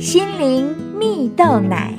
心灵蜜豆奶。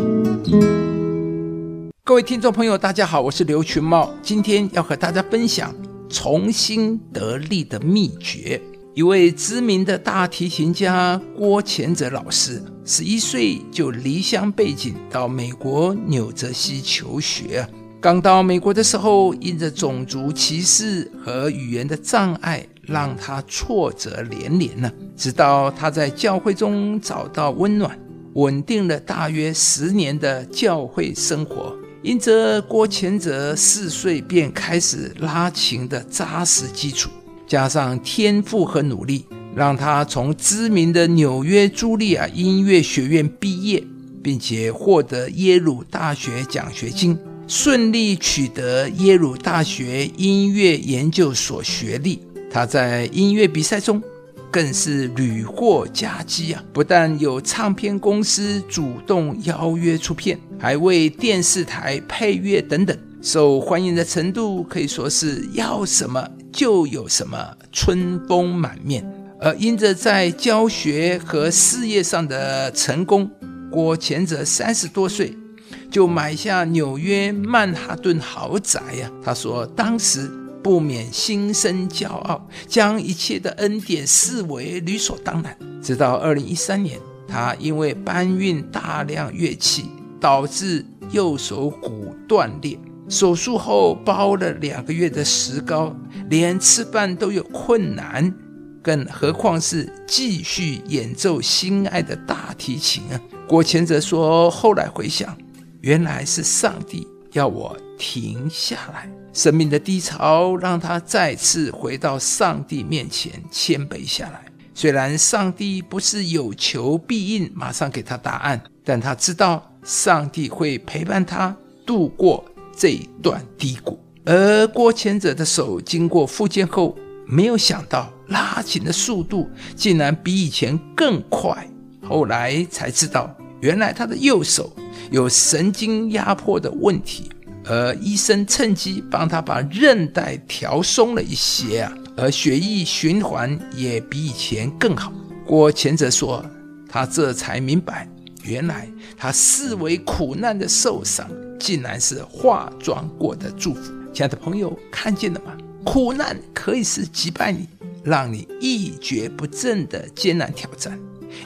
各位听众朋友，大家好，我是刘群茂，今天要和大家分享重新得力的秘诀。一位知名的大提琴家郭乾哲老师，十一岁就离乡背井到美国纽泽西求学。刚到美国的时候，因着种族歧视和语言的障碍，让他挫折连连呢。直到他在教会中找到温暖，稳定了大约十年的教会生活。因着郭乾哲四岁便开始拉琴的扎实基础，加上天赋和努力，让他从知名的纽约茱莉亚音乐学院毕业，并且获得耶鲁大学奖学金。顺利取得耶鲁大学音乐研究所学历，他在音乐比赛中更是屡获佳绩啊！不但有唱片公司主动邀约出片，还为电视台配乐等等，受欢迎的程度可以说是要什么就有什么，春风满面。而因着在教学和事业上的成功，郭前者三十多岁。就买下纽约曼哈顿豪宅呀！他说，当时不免心生骄傲，将一切的恩典视为理所当然。直到二零一三年，他因为搬运大量乐器，导致右手骨断裂，手术后包了两个月的石膏，连吃饭都有困难，更何况是继续演奏心爱的大提琴啊！郭前泽说，后来回想。原来是上帝要我停下来，生命的低潮让他再次回到上帝面前谦卑下来。虽然上帝不是有求必应，马上给他答案，但他知道上帝会陪伴他度过这段低谷。而郭前者的手经过复健后，没有想到拉紧的速度竟然比以前更快。后来才知道，原来他的右手。有神经压迫的问题，而医生趁机帮他把韧带调松了一些啊，而血液循环也比以前更好。郭前者说，他这才明白，原来他视为苦难的受伤，竟然是化妆过的祝福。亲爱的朋友，看见了吗？苦难可以是击败你，让你一蹶不振的艰难挑战，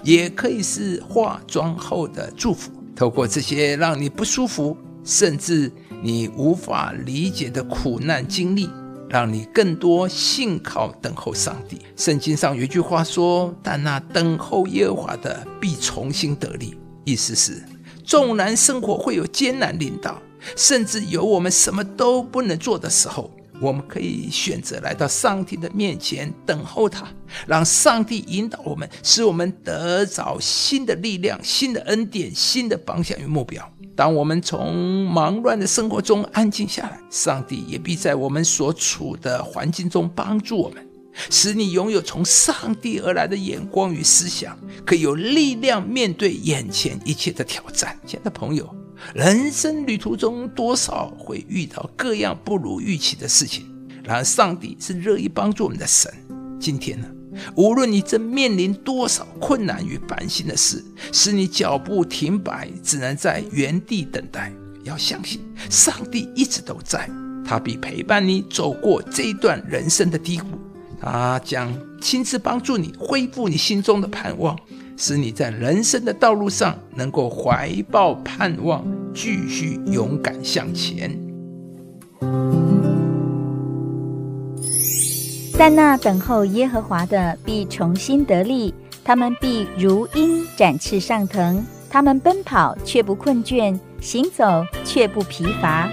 也可以是化妆后的祝福。透过这些让你不舒服，甚至你无法理解的苦难经历，让你更多信靠等候上帝。圣经上有一句话说：“但那等候耶和华的，必重新得力。”意思是，纵然生活会有艰难灵道，甚至有我们什么都不能做的时候。我们可以选择来到上帝的面前等候他，让上帝引导我们，使我们得着新的力量、新的恩典、新的方向与目标。当我们从忙乱的生活中安静下来，上帝也必在我们所处的环境中帮助我们，使你拥有从上帝而来的眼光与思想，可以有力量面对眼前一切的挑战。亲爱的朋友。人生旅途中，多少会遇到各样不如预期的事情。然而，上帝是乐意帮助我们的神。今天呢，无论你正面临多少困难与烦心的事，使你脚步停摆，只能在原地等待，要相信上帝一直都在，他必陪伴你走过这一段人生的低谷，他将亲自帮助你恢复你心中的盼望。使你在人生的道路上能够怀抱盼望，继续勇敢向前。在那等候耶和华的必重新得力，他们必如鹰展翅上腾，他们奔跑却不困倦，行走却不疲乏。